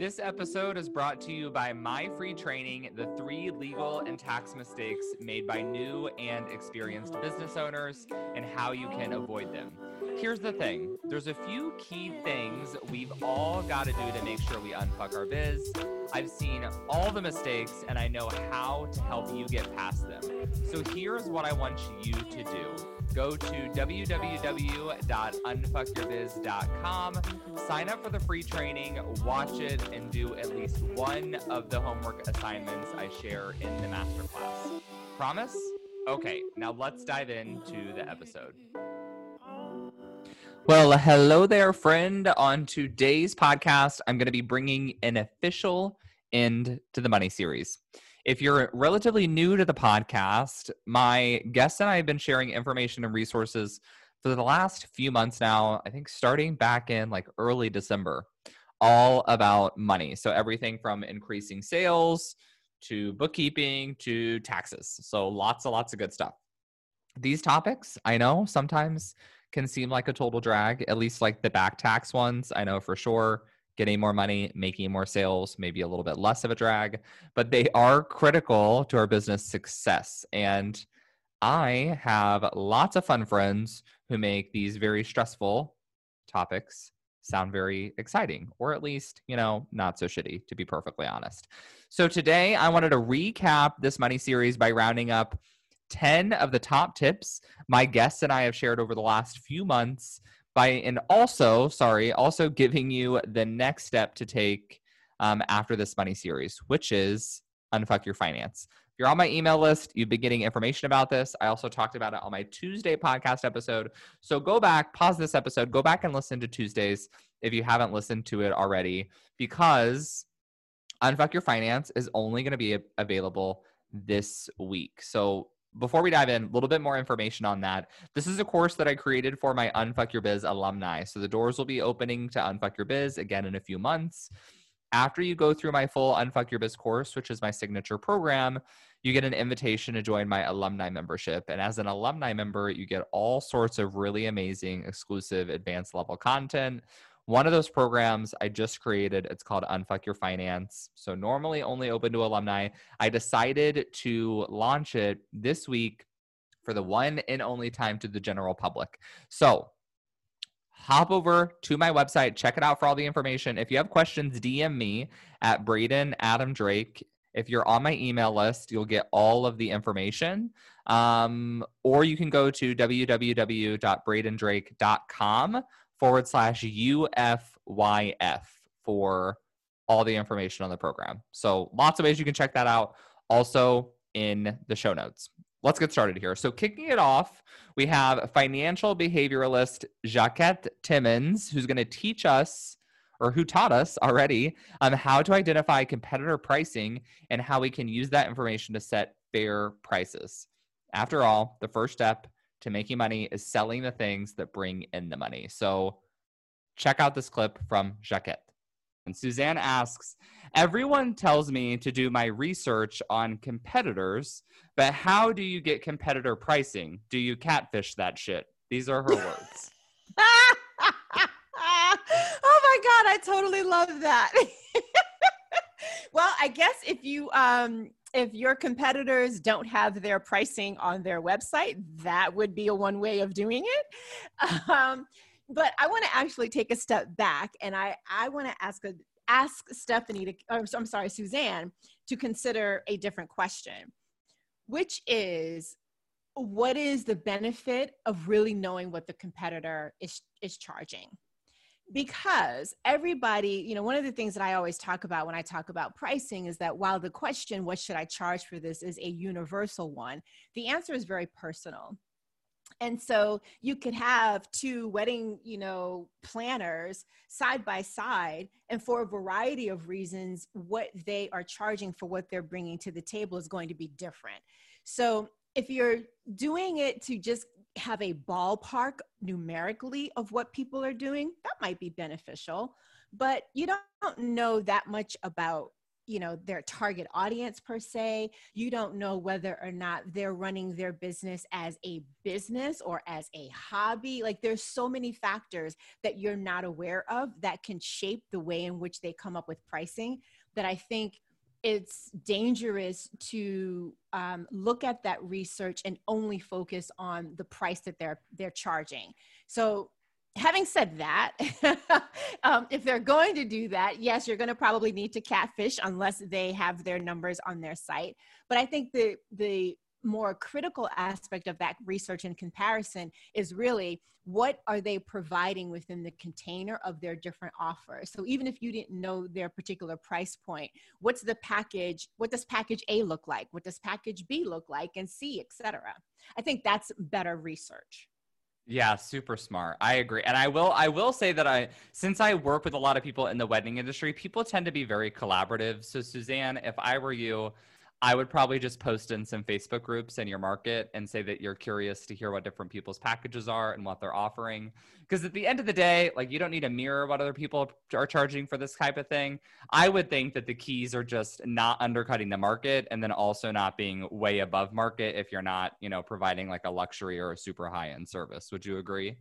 This episode is brought to you by my free training, The Three Legal and Tax Mistakes Made by New and Experienced Business Owners, and How You Can Avoid Them. Here's the thing there's a few key things we've all got to do to make sure we unfuck our biz. I've seen all the mistakes and I know how to help you get past them. So here's what I want you to do go to www.unfuckyourbiz.com, sign up for the free training, watch it, and do at least one of the homework assignments I share in the masterclass. Promise? Okay, now let's dive into the episode. Well, hello there, friend. On today's podcast, I'm going to be bringing an official end to the money series. If you're relatively new to the podcast, my guests and I have been sharing information and resources for the last few months now, I think starting back in like early December, all about money. So everything from increasing sales to bookkeeping to taxes. So lots and lots of good stuff. These topics, I know sometimes can seem like a total drag, at least like the back tax ones. I know for sure getting more money, making more sales, maybe a little bit less of a drag, but they are critical to our business success. And I have lots of fun friends who make these very stressful topics sound very exciting, or at least, you know, not so shitty, to be perfectly honest. So today I wanted to recap this money series by rounding up 10 of the top tips my guests and I have shared over the last few months by and also sorry also giving you the next step to take um, after this money series which is unfuck your finance. If you're on my email list you've been getting information about this. I also talked about it on my tuesday podcast episode. So go back pause this episode go back and listen to tuesdays if you haven't listened to it already because unfuck your finance is only going to be available this week. So before we dive in, a little bit more information on that. This is a course that I created for my Unfuck Your Biz alumni. So the doors will be opening to Unfuck Your Biz again in a few months. After you go through my full Unfuck Your Biz course, which is my signature program, you get an invitation to join my alumni membership. And as an alumni member, you get all sorts of really amazing, exclusive, advanced level content one of those programs I just created, it's called Unfuck Your Finance. So normally only open to alumni. I decided to launch it this week for the one and only time to the general public. So hop over to my website, check it out for all the information. If you have questions, DM me at Braden Adam Drake. If you're on my email list, you'll get all of the information. Um, or you can go to www.bradendrake.com forward slash UFYF for all the information on the program. So lots of ways you can check that out. Also in the show notes. Let's get started here. So kicking it off, we have financial behavioralist Jacquette Timmons, who's going to teach us or who taught us already um, how to identify competitor pricing and how we can use that information to set fair prices. After all, the first step to making money is selling the things that bring in the money. So check out this clip from Jacquette. And Suzanne asks, Everyone tells me to do my research on competitors, but how do you get competitor pricing? Do you catfish that shit? These are her words. oh my God, I totally love that. well, I guess if you um if your competitors don't have their pricing on their website, that would be a one way of doing it. Um, but I want to actually take a step back and I, I want to ask ask Stephanie to, or, I'm sorry, Suzanne to consider a different question, which is what is the benefit of really knowing what the competitor is, is charging? Because everybody, you know, one of the things that I always talk about when I talk about pricing is that while the question, what should I charge for this, is a universal one, the answer is very personal. and so you could have two wedding you know planners side by side and for a variety of reasons what they are charging for what they're bringing to the table is going to be different so if you're doing it to just have a ballpark numerically of what people are doing that might be beneficial but you don't know that much about you know their target audience per se. You don't know whether or not they're running their business as a business or as a hobby. Like there's so many factors that you're not aware of that can shape the way in which they come up with pricing that i think it's dangerous to um, look at that research and only focus on the price that they're they're charging so having said that, um, if they're going to do that, yes, you're going to probably need to catfish unless they have their numbers on their site. But I think the the more critical aspect of that research and comparison is really what are they providing within the container of their different offers so even if you didn't know their particular price point what's the package what does package a look like what does package b look like and c etc i think that's better research yeah, super smart. I agree. And I will I will say that I since I work with a lot of people in the wedding industry, people tend to be very collaborative. So Suzanne, if I were you, I would probably just post in some Facebook groups in your market and say that you're curious to hear what different people's packages are and what they're offering. Because at the end of the day, like you don't need to mirror what other people are charging for this type of thing. I would think that the keys are just not undercutting the market and then also not being way above market if you're not, you know, providing like a luxury or a super high end service. Would you agree?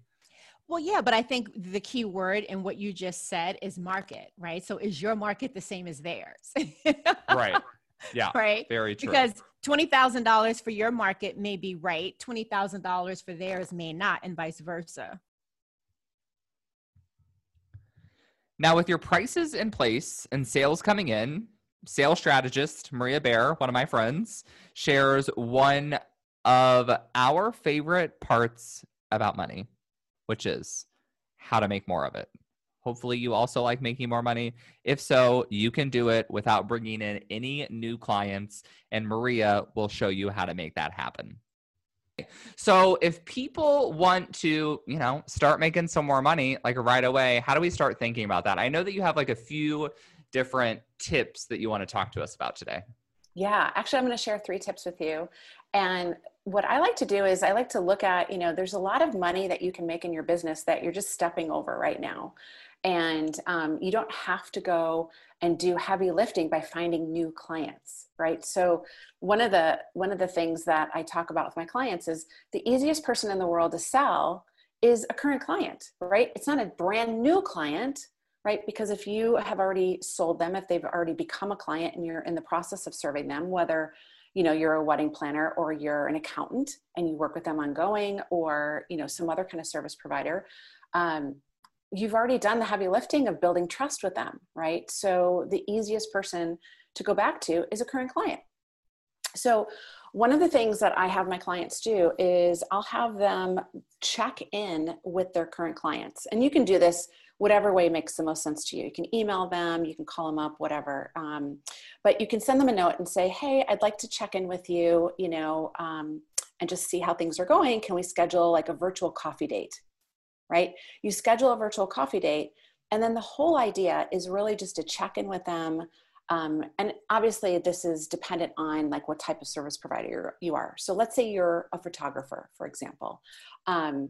Well, yeah, but I think the key word in what you just said is market, right? So is your market the same as theirs? right. Yeah. right. Very true. Because $20,000 for your market may be right, $20,000 for theirs may not, and vice versa. Now, with your prices in place and sales coming in, sales strategist Maria Bear, one of my friends, shares one of our favorite parts about money, which is how to make more of it. Hopefully, you also like making more money. If so, you can do it without bringing in any new clients, and Maria will show you how to make that happen. So, if people want to, you know, start making some more money like right away, how do we start thinking about that? I know that you have like a few different tips that you want to talk to us about today. Yeah, actually, I'm going to share three tips with you. And what I like to do is I like to look at, you know, there's a lot of money that you can make in your business that you're just stepping over right now and um, you don't have to go and do heavy lifting by finding new clients right? So one of the one of the things that i talk about with my clients is the easiest person in the world to sell is a current client right? It's not a brand new client right? Because if you have already sold them if they've already become a client and you're in the process of serving them whether you know you're a wedding planner or you're an accountant and you work with them ongoing or you know some other kind of service provider um, you've already done the heavy lifting of building trust with them, right? So the easiest person to go back to is a current client. So one of the things that I have my clients do is I'll have them check in with their current clients. And you can do this whatever way makes the most sense to you. You can email them, you can call them up, whatever. Um, but you can send them a note and say, hey, I'd like to check in with you, you know, um, and just see how things are going. Can we schedule like a virtual coffee date? Right? You schedule a virtual coffee date, and then the whole idea is really just to check in with them. Um, and obviously, this is dependent on like what type of service provider you are. So let's say you're a photographer, for example, um,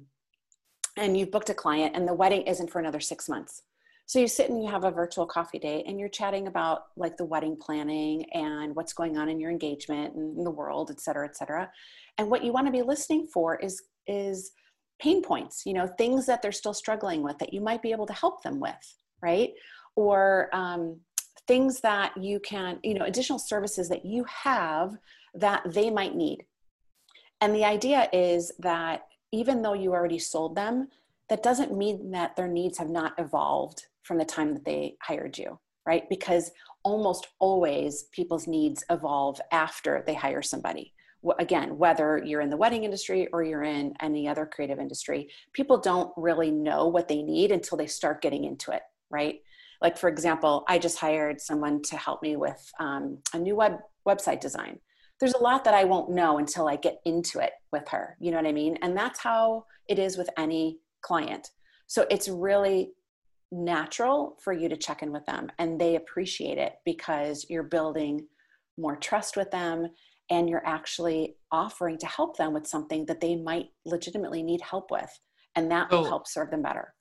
and you've booked a client, and the wedding isn't for another six months. So you sit and you have a virtual coffee date and you're chatting about like the wedding planning and what's going on in your engagement and in the world, et cetera, et cetera. And what you want to be listening for is is pain points, you know, things that they're still struggling with that you might be able to help them with, right? Or um, things that you can, you know, additional services that you have that they might need. And the idea is that even though you already sold them, that doesn't mean that their needs have not evolved from the time that they hired you, right? Because almost always people's needs evolve after they hire somebody again, whether you're in the wedding industry or you're in any other creative industry, people don't really know what they need until they start getting into it, right? Like, for example, I just hired someone to help me with um, a new web website design. there's a lot that I won't know until I get into it with her. You know what I mean? And that's how it is with any client. So it's really natural for you to check in with them and they appreciate it because you're building more trust with them and you're actually offering to help them with something that they might legitimately need help with and that will help serve them better.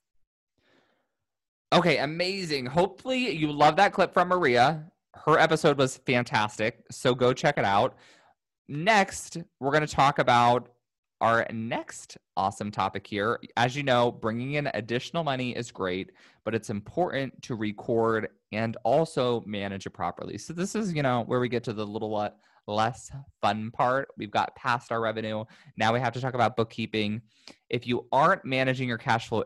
Okay amazing. Hopefully you love that clip from maria. Her episode was fantastic so go check it out. Next we're going to talk about our next awesome topic here. As you know, bringing in additional money is great, but it's important to record and also manage it properly. So, this is, you know, where we get to the little less fun part. We've got past our revenue. Now we have to talk about bookkeeping. If you aren't managing your cash flow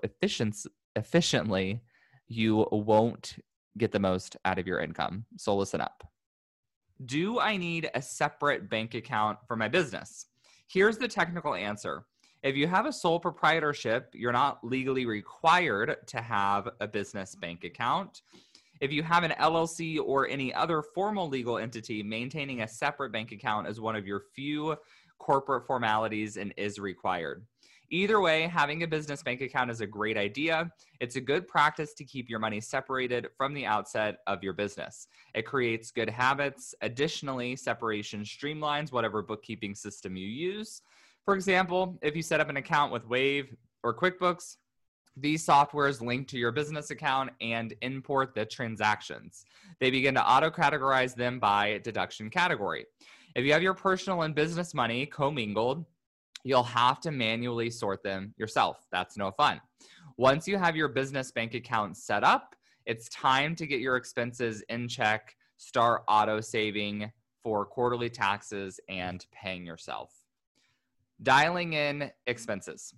efficiently, you won't get the most out of your income. So, listen up. Do I need a separate bank account for my business? Here's the technical answer. If you have a sole proprietorship, you're not legally required to have a business bank account. If you have an LLC or any other formal legal entity, maintaining a separate bank account is one of your few corporate formalities and is required. Either way, having a business bank account is a great idea. It's a good practice to keep your money separated from the outset of your business. It creates good habits. Additionally, separation streamlines whatever bookkeeping system you use. For example, if you set up an account with Wave or QuickBooks, these softwares link to your business account and import the transactions. They begin to auto categorize them by deduction category. If you have your personal and business money commingled, you'll have to manually sort them yourself. That's no fun. Once you have your business bank account set up, it's time to get your expenses in check, start auto saving for quarterly taxes and paying yourself. Dialing in expenses.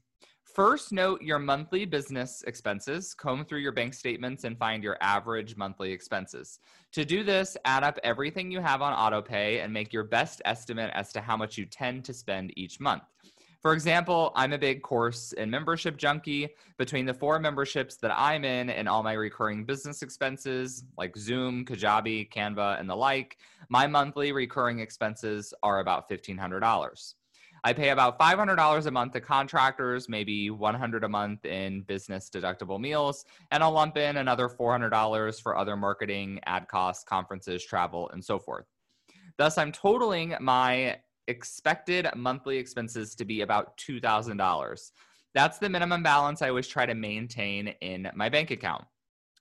First, note your monthly business expenses. Comb through your bank statements and find your average monthly expenses. To do this, add up everything you have on AutoPay and make your best estimate as to how much you tend to spend each month. For example, I'm a big course and membership junkie. Between the four memberships that I'm in and all my recurring business expenses like Zoom, Kajabi, Canva, and the like, my monthly recurring expenses are about $1,500. I pay about $500 a month to contractors, maybe 100 a month in business deductible meals, and I'll lump in another $400 for other marketing, ad costs, conferences, travel, and so forth. Thus, I'm totaling my expected monthly expenses to be about $2,000. That's the minimum balance I always try to maintain in my bank account.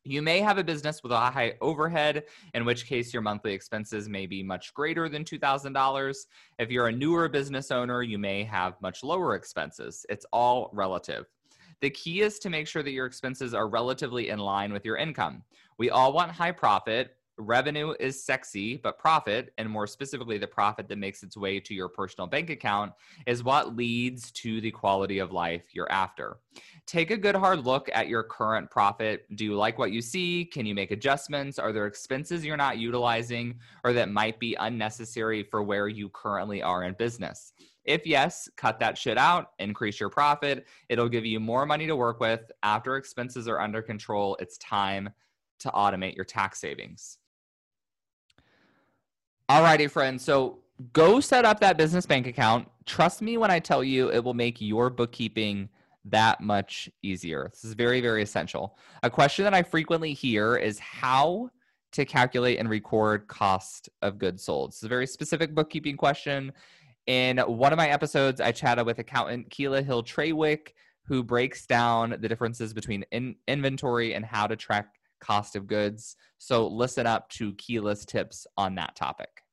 You may have a business with a high overhead, in which case your monthly expenses may be much greater than $2,000. If you're a newer business owner, you may have much lower expenses. It's all relative. The key is to make sure that your expenses are relatively in line with your income. We all want high profit, revenue is sexy, but profit, and more specifically, the profit that makes its way to your personal bank account, is what leads to the quality of life you're after. Take a good hard look at your current profit. Do you like what you see? Can you make adjustments? Are there expenses you're not utilizing or that might be unnecessary for where you currently are in business? If yes, cut that shit out, increase your profit. It'll give you more money to work with. After expenses are under control, it's time to automate your tax savings. Alrighty, friends. So go set up that business bank account. Trust me when I tell you it will make your bookkeeping that much easier. This is very, very essential. A question that I frequently hear is how to calculate and record cost of goods sold. It's a very specific bookkeeping question. In one of my episodes, I chatted with accountant Keela Hill Trawick, who breaks down the differences between in- inventory and how to track cost of goods. So listen up to Keela's tips on that topic.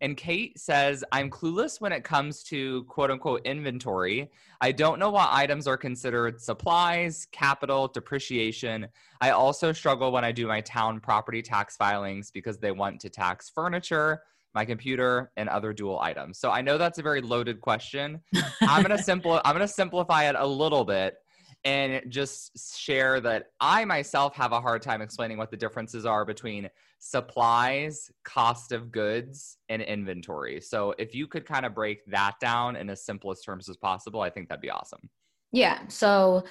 And Kate says, I'm clueless when it comes to quote unquote inventory. I don't know what items are considered supplies, capital, depreciation. I also struggle when I do my town property tax filings because they want to tax furniture, my computer, and other dual items. So I know that's a very loaded question. I'm gonna simple I'm gonna simplify it a little bit and just share that I myself have a hard time explaining what the differences are between supplies, cost of goods, and inventory. So if you could kind of break that down in as simplest terms as possible, I think that'd be awesome. Yeah. So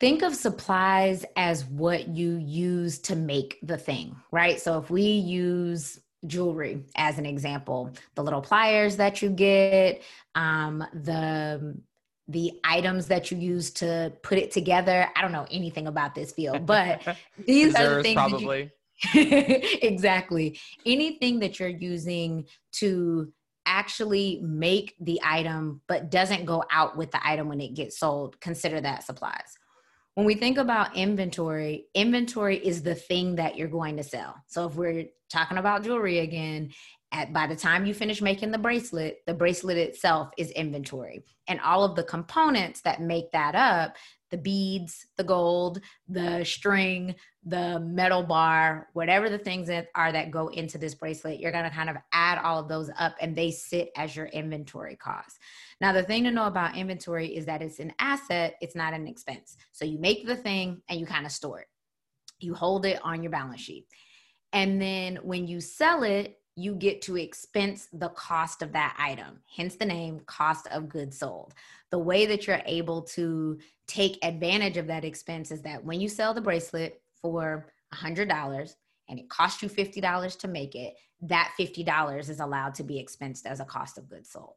think of supplies as what you use to make the thing, right? So if we use jewelry as an example the little pliers that you get um, the the items that you use to put it together. I don't know anything about this field but these are the things probably you, exactly. Anything that you're using to actually make the item but doesn't go out with the item when it gets sold consider that supplies. When we think about inventory, inventory is the thing that you're going to sell. So if we're talking about jewelry again, at by the time you finish making the bracelet, the bracelet itself is inventory. And all of the components that make that up, the beads, the gold, the string, the metal bar, whatever the things that are that go into this bracelet, you're going to kind of add all of those up and they sit as your inventory cost. Now, the thing to know about inventory is that it's an asset, it's not an expense. So you make the thing and you kind of store it. You hold it on your balance sheet. And then when you sell it, you get to expense the cost of that item, hence the name cost of goods sold. The way that you're able to take advantage of that expense is that when you sell the bracelet for $100 and it costs you $50 to make it, that $50 is allowed to be expensed as a cost of goods sold.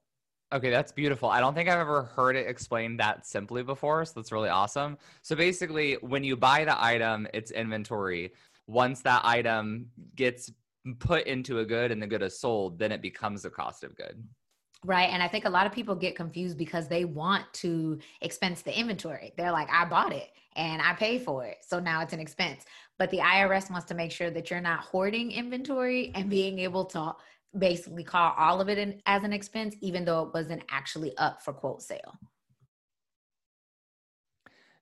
Okay, that's beautiful. I don't think I've ever heard it explained that simply before. So that's really awesome. So basically, when you buy the item, it's inventory. Once that item gets put into a good and the good is sold, then it becomes a cost of good. Right. And I think a lot of people get confused because they want to expense the inventory. They're like, I bought it and I paid for it. So now it's an expense. But the IRS wants to make sure that you're not hoarding inventory and being able to basically call all of it in, as an expense, even though it wasn't actually up for quote sale.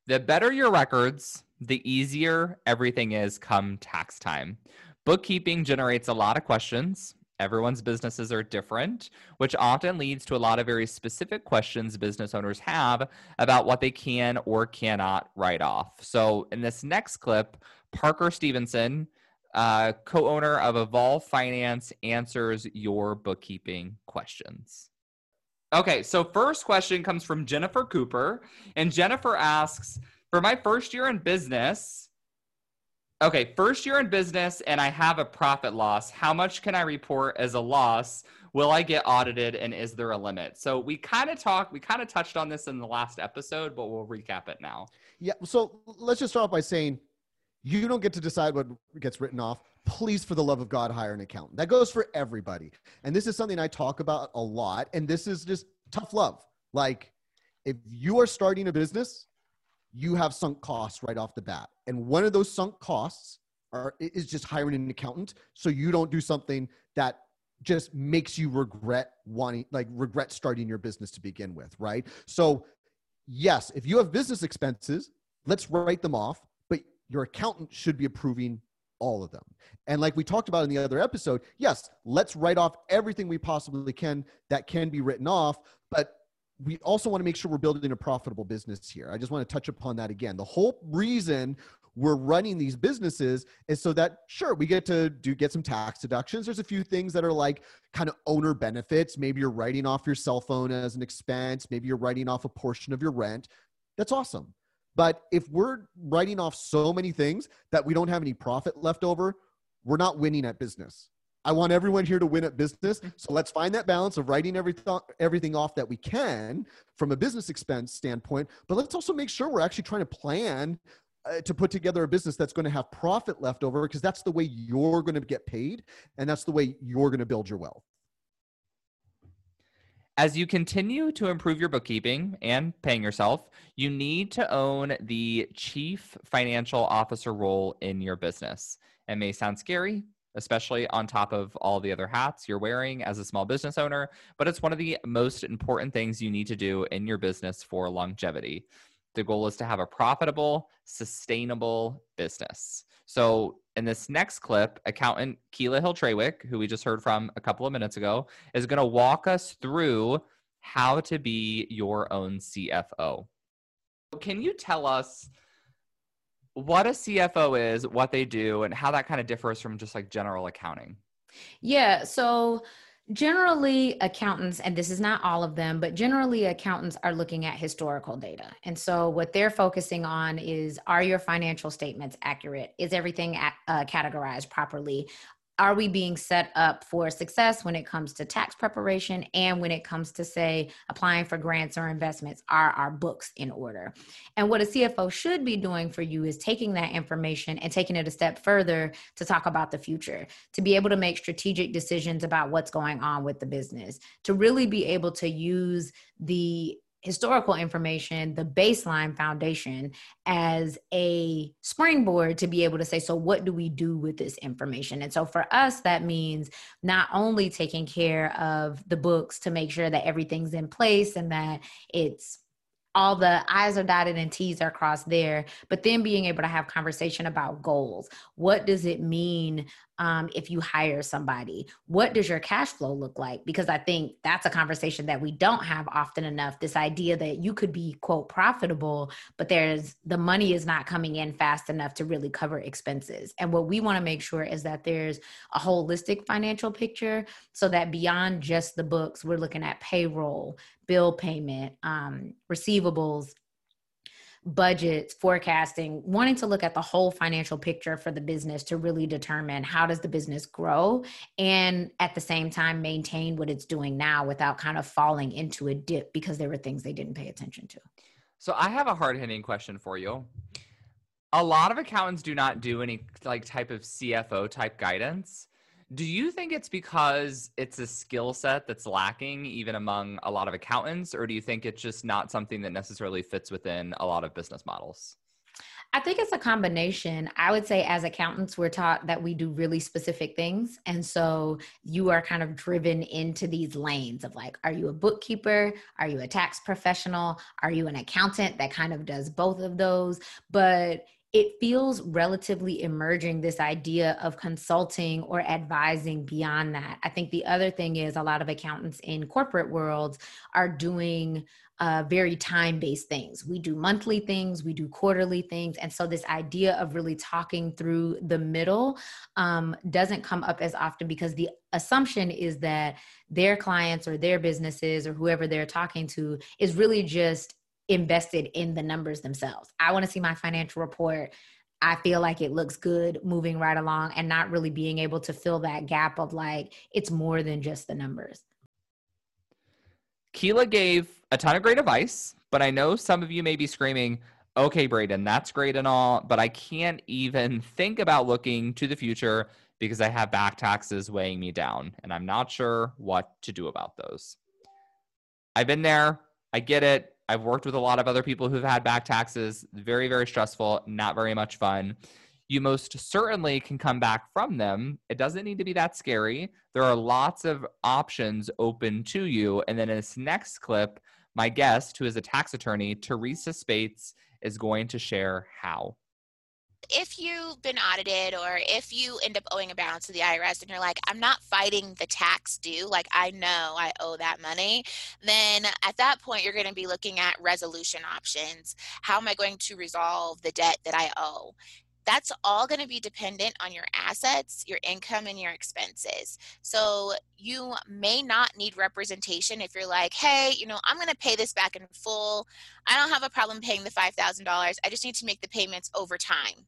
The better your records, the easier everything is come tax time. Bookkeeping generates a lot of questions. Everyone's businesses are different, which often leads to a lot of very specific questions business owners have about what they can or cannot write off. So, in this next clip, Parker Stevenson uh, co owner of Evolve Finance, answers your bookkeeping questions. Okay, so first question comes from Jennifer Cooper. And Jennifer asks For my first year in business, okay, first year in business, and I have a profit loss, how much can I report as a loss? Will I get audited and is there a limit? So we kind of talked, we kind of touched on this in the last episode, but we'll recap it now. Yeah, so let's just start off by saying you don't get to decide what gets written off. Please, for the love of God, hire an accountant. That goes for everybody. And this is something I talk about a lot. And this is just tough love. Like, if you are starting a business, you have sunk costs right off the bat. And one of those sunk costs are, is just hiring an accountant so you don't do something that just makes you regret wanting, like, regret starting your business to begin with, right? So, yes, if you have business expenses, let's write them off but your accountant should be approving all of them. And like we talked about in the other episode, yes, let's write off everything we possibly can that can be written off, but we also want to make sure we're building a profitable business here. I just want to touch upon that again. The whole reason we're running these businesses is so that sure we get to do get some tax deductions there's a few things that are like kind of owner benefits maybe you're writing off your cell phone as an expense maybe you're writing off a portion of your rent that's awesome but if we're writing off so many things that we don't have any profit left over, we're not winning at business. I want everyone here to win at business. Mm-hmm. So let's find that balance of writing everything everything off that we can from a business expense standpoint, but let's also make sure we're actually trying to plan uh, to put together a business that's going to have profit left over because that's the way you're going to get paid and that's the way you're going to build your wealth. As you continue to improve your bookkeeping and paying yourself, you need to own the chief financial officer role in your business. It may sound scary, especially on top of all the other hats you're wearing as a small business owner, but it's one of the most important things you need to do in your business for longevity. The goal is to have a profitable, sustainable business. So, in this next clip, accountant Keela Hill Trawick, who we just heard from a couple of minutes ago, is going to walk us through how to be your own CFO. Can you tell us what a CFO is, what they do, and how that kind of differs from just like general accounting? Yeah. So, generally accountants and this is not all of them but generally accountants are looking at historical data and so what they're focusing on is are your financial statements accurate is everything uh, categorized properly are we being set up for success when it comes to tax preparation and when it comes to say applying for grants or investments? Are our books in order? And what a cfo should be doing for you is taking that information and taking it a step further to talk about the future to be able to make strategic decisions about what's going on with the business to really be able to use the historical information, the baseline foundation, as a springboard to be able to say, so what do we do with this information? And so for us, that means not only taking care of the books to make sure that everything's in place and that it's all the I's are dotted and T's are crossed there, but then being able to have conversation about goals. What does it mean um, if you hire somebody? What does your cash flow look like? Because I think that's a conversation that we don't have often enough. This idea that you could be, quote, profitable, but there's the money is not coming in fast enough to really cover expenses. And what we want to make sure is that there's a holistic financial picture so that beyond just the books, we're looking at payroll, bill payment, um, receivables, budgets, forecasting, wanting to look at the whole financial picture for the business to really determine how does the business grow and at the same time maintain what it's doing now without kind of falling into a dip because there were things they didn't pay attention to. So I have a hard-hitting question for you. A lot of accountants do not do any like type of CFO type guidance. Do you think it's because it's a skill set that's lacking even among a lot of accountants, or do you think it's just not something that necessarily fits within a lot of business models? I think it's a combination. I would say, as accountants, we're taught that we do really specific things. And so you are kind of driven into these lanes of like, are you a bookkeeper? Are you a tax professional? Are you an accountant that kind of does both of those? But it feels relatively emerging this idea of consulting or advising beyond that. I think the other thing is a lot of accountants in corporate worlds are doing uh, very time based things. We do monthly things we do quarterly things and so this idea of really talking through the middle um, doesn't come up as often because the assumption is that their clients or their businesses or whoever they're talking to is really just invested in the numbers themselves. I want to see my financial report. I feel like it looks good moving right along and not really being able to fill that gap of like, it's more than just the numbers. Keela gave a ton of great advice, but I know some of you may be screaming, okay, Braden, that's great and all, but I can't even think about looking to the future because I have back taxes weighing me down and I'm not sure what to do about those. I've been there. I get it. I've worked with a lot of other people who've had back taxes. Very, very stressful, not very much fun. You most certainly can come back from them. It doesn't need to be that scary. There are lots of options open to you. And then in this next clip, my guest, who is a tax attorney, Teresa Spates, is going to share how if you've been audited or if you end up owing a balance to the IRS and you're like, I'm not fighting the tax due, like I know I owe that money, then at that point you're going to be looking at resolution options. How am I going to resolve the debt that I owe? That's all going to be dependent on your assets, your income, and your expenses. So you may not need representation if you're like, hey, you know, I'm going to pay this back in full. I don't have a problem paying the $5,000. I just need to make the payments over time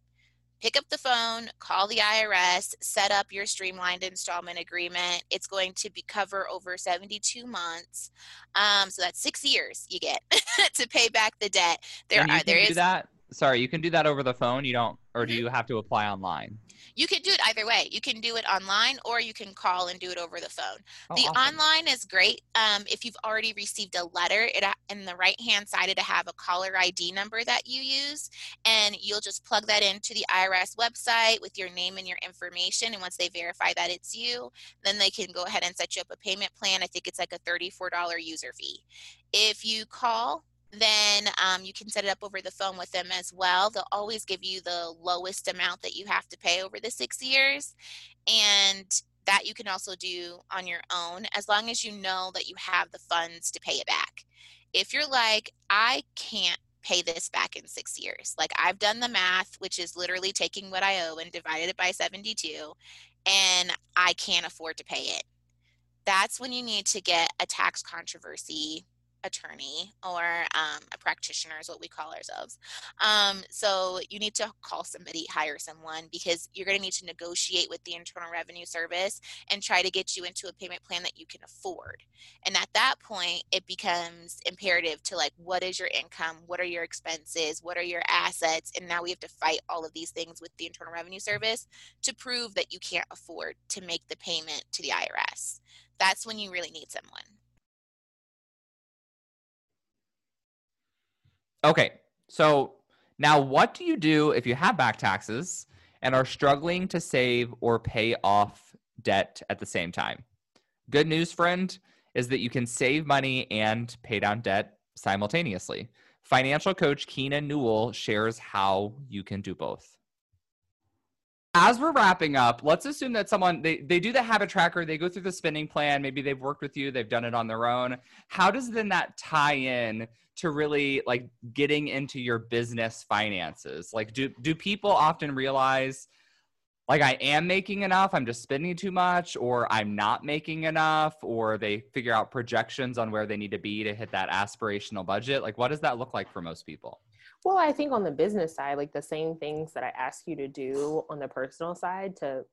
pick up the phone, call the IRS, set up your streamlined installment agreement. It's going to be cover over 72 months. Um, so that's six years you get to pay back the debt. There are there is that. Sorry, you can do that over the phone. You don't, or do mm-hmm. you have to apply online? You can do it either way. You can do it online or you can call and do it over the phone. Oh, the awesome. online is great. Um, if you've already received a letter, it in the right hand side it'll have a caller ID number that you use, and you'll just plug that into the IRS website with your name and your information. And once they verify that it's you, then they can go ahead and set you up a payment plan. I think it's like a $34 user fee. If you call then um, you can set it up over the phone with them as well. They'll always give you the lowest amount that you have to pay over the six years. And that you can also do on your own as long as you know that you have the funds to pay it back. If you're like, I can't pay this back in six years, like I've done the math, which is literally taking what I owe and divided it by 72, and I can't afford to pay it. That's when you need to get a tax controversy attorney or um, a practitioner is what we call ourselves. Um, so you need to call somebody, hire someone because you're going to need to negotiate with the Internal Revenue Service and try to get you into a payment plan that you can afford. And at that point, it becomes imperative to like, what is your income? What are your expenses? What are your assets? And now we have to fight all of these things with the Internal Revenue Service to prove that you can't afford to make the payment to the IRS. That's when you really need someone. Okay. So now what do you do if you have back taxes and are struggling to save or pay off debt at the same time? Good news, friend, is that you can save money and pay down debt simultaneously. Financial coach Keenan Newell shares how you can do both as we're wrapping up, let's assume that someone they, they do the habit tracker, they go through the spending plan, maybe they've worked with you, they've done it on their own. How does then that tie in to really like getting into your business finances? Like do do people often realize like I am making enough, I'm just spending too much, or I'm not making enough, or they figure out projections on where they need to be to hit that aspirational budget? Like what does that look like for most people? Well, I think on the business side, like the same things that I ask you to do on the personal side to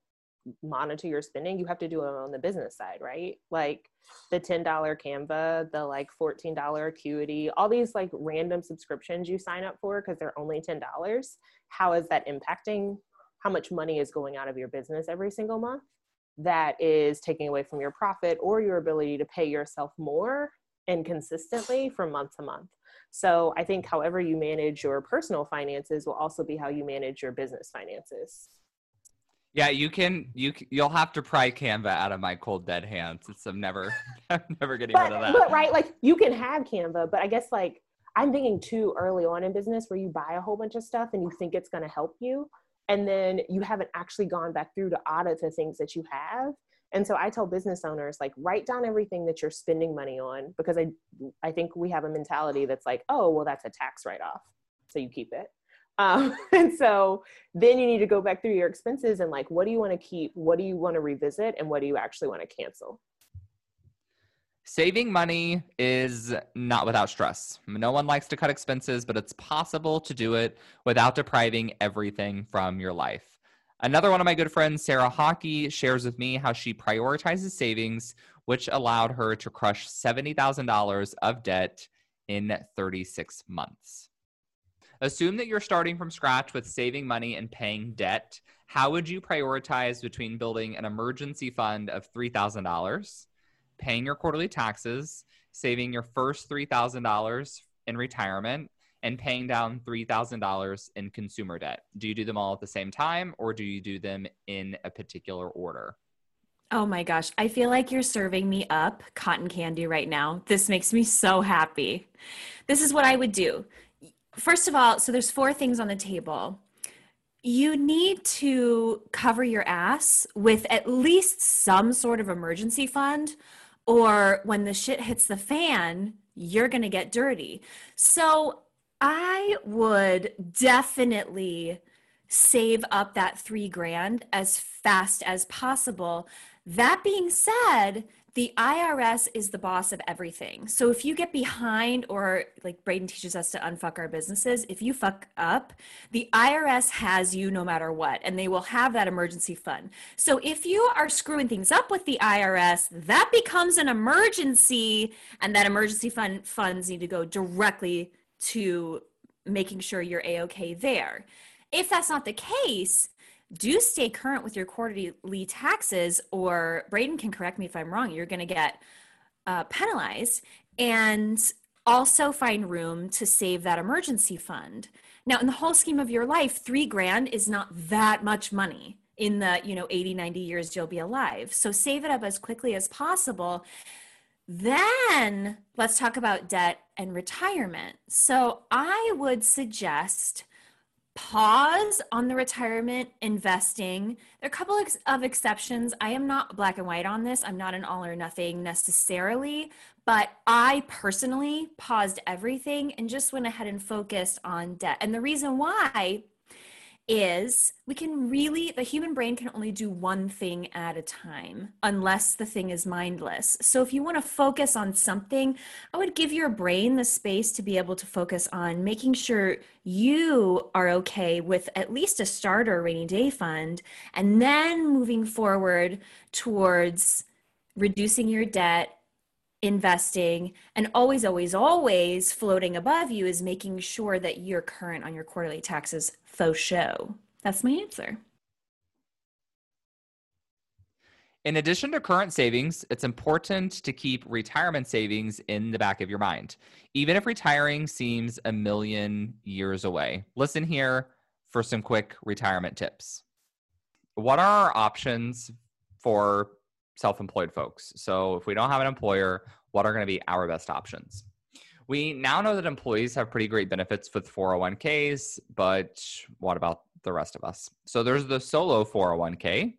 monitor your spending, you have to do it on the business side, right? Like the $10 Canva, the like $14 Acuity, all these like random subscriptions you sign up for because they're only $10. How is that impacting how much money is going out of your business every single month? That is taking away from your profit or your ability to pay yourself more and consistently from month to month. So I think however you manage your personal finances will also be how you manage your business finances. Yeah, you can. You you'll have to pry Canva out of my cold dead hands. It's I'm never, I'm never getting but, rid of that. But right, like you can have Canva, but I guess like I'm thinking too early on in business where you buy a whole bunch of stuff and you think it's going to help you, and then you haven't actually gone back through to audit the things that you have, and so I tell business owners like write down everything that you're spending money on because I I think we have a mentality that's like, oh, well that's a tax write off. So you keep it. Um, and so then you need to go back through your expenses and like what do you want to keep, what do you want to revisit and what do you actually want to cancel? Saving money is not without stress. No one likes to cut expenses, but it's possible to do it without depriving everything from your life. Another one of my good friends, Sarah Hockey, shares with me how she prioritizes savings, which allowed her to crush $70,000 of debt in 36 months. Assume that you're starting from scratch with saving money and paying debt. How would you prioritize between building an emergency fund of $3,000, paying your quarterly taxes, saving your first $3,000 in retirement, and paying down $3,000 in consumer debt? Do you do them all at the same time or do you do them in a particular order? Oh my gosh, I feel like you're serving me up cotton candy right now. This makes me so happy. This is what I would do. First of all, so there's four things on the table. You need to cover your ass with at least some sort of emergency fund, or when the shit hits the fan, you're going to get dirty. So I would definitely save up that three grand as fast as possible. That being said, the IRS is the boss of everything. So if you get behind, or like Braden teaches us to unfuck our businesses, if you fuck up, the IRS has you no matter what, and they will have that emergency fund. So if you are screwing things up with the IRS, that becomes an emergency, and that emergency fund funds need to go directly to making sure you're a-okay there. If that's not the case do stay current with your quarterly taxes or braden can correct me if i'm wrong you're going to get uh, penalized and also find room to save that emergency fund. Now in the whole scheme of your life three grand is not that much money in the you know 80 90 years you'll be alive. So save it up as quickly as possible then let's talk about debt and retirement. So I would suggest pause on the retirement investing. There are a couple of exceptions. I am not black and white on this. I'm not an all or nothing necessarily, but I personally paused everything and just went ahead and focused on debt. And the reason why is we can really, the human brain can only do one thing at a time unless the thing is mindless. So if you want to focus on something, I would give your brain the space to be able to focus on making sure you are okay with at least a starter rainy day fund and then moving forward towards reducing your debt investing and always always always floating above you is making sure that you're current on your quarterly taxes faux show that's my answer In addition to current savings, it's important to keep retirement savings in the back of your mind, even if retiring seems a million years away. Listen here for some quick retirement tips. What are our options for self employed folks? So, if we don't have an employer, what are going to be our best options? We now know that employees have pretty great benefits with 401ks, but what about the rest of us? So, there's the solo 401k.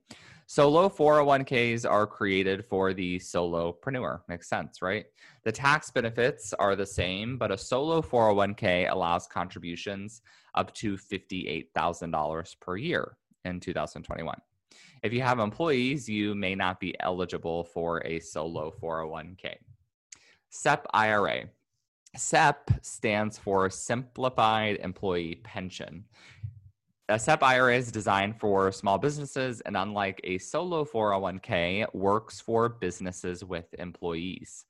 Solo 401ks are created for the solopreneur. Makes sense, right? The tax benefits are the same, but a solo 401k allows contributions up to $58,000 per year in 2021. If you have employees, you may not be eligible for a solo 401k. SEP IRA. SEP stands for Simplified Employee Pension. A SEP IRA is designed for small businesses, and unlike a solo 401k, works for businesses with employees.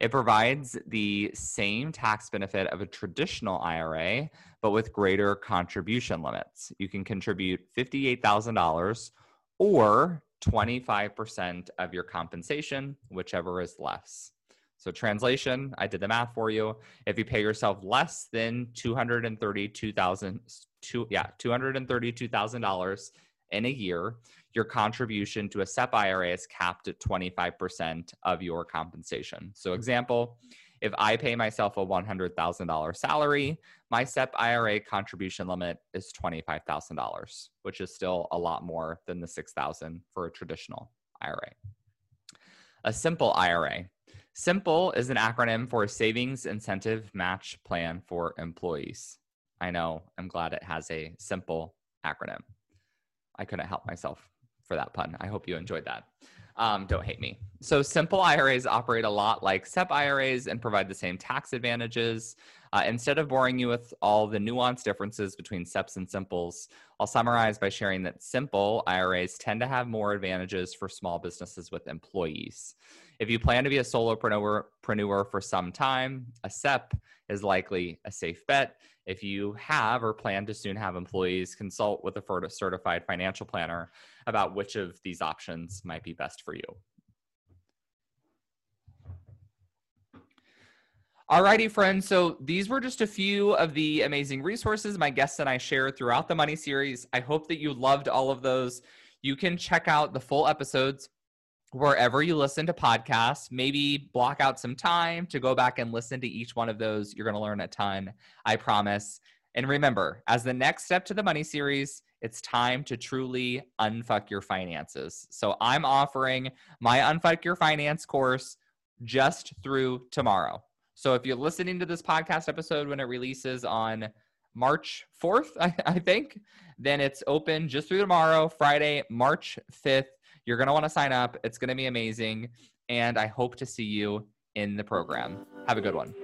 It provides the same tax benefit of a traditional IRA, but with greater contribution limits. You can contribute $58,000 or 25% of your compensation, whichever is less. So translation, I did the math for you. If you pay yourself less than 232,000 two, yeah, $232,000 in a year, your contribution to a SEP IRA is capped at 25% of your compensation. So example, if I pay myself a $100,000 salary, my SEP IRA contribution limit is $25,000, which is still a lot more than the 6,000 for a traditional IRA. A simple IRA. Simple is an acronym for Savings Incentive Match Plan for Employees. I know, I'm glad it has a simple acronym. I couldn't help myself for that pun. I hope you enjoyed that. Um, don't hate me. So, simple IRAs operate a lot like SEP IRAs and provide the same tax advantages. Uh, instead of boring you with all the nuanced differences between SEPs and simples, I'll summarize by sharing that simple IRAs tend to have more advantages for small businesses with employees. If you plan to be a solopreneur for some time, a SEP is likely a safe bet. If you have or plan to soon have employees, consult with a certified financial planner about which of these options might be best for you. Alrighty, friends. So these were just a few of the amazing resources my guests and I shared throughout the Money series. I hope that you loved all of those. You can check out the full episodes wherever you listen to podcasts. Maybe block out some time to go back and listen to each one of those. You're going to learn a ton, I promise. And remember, as the next step to the money series, it's time to truly unfuck your finances. So I'm offering my Unfuck Your Finance course just through tomorrow. So if you're listening to this podcast episode when it releases on March 4th, I, I think, then it's open just through tomorrow, Friday, March 5th. You're going to want to sign up. It's going to be amazing. And I hope to see you in the program. Have a good one.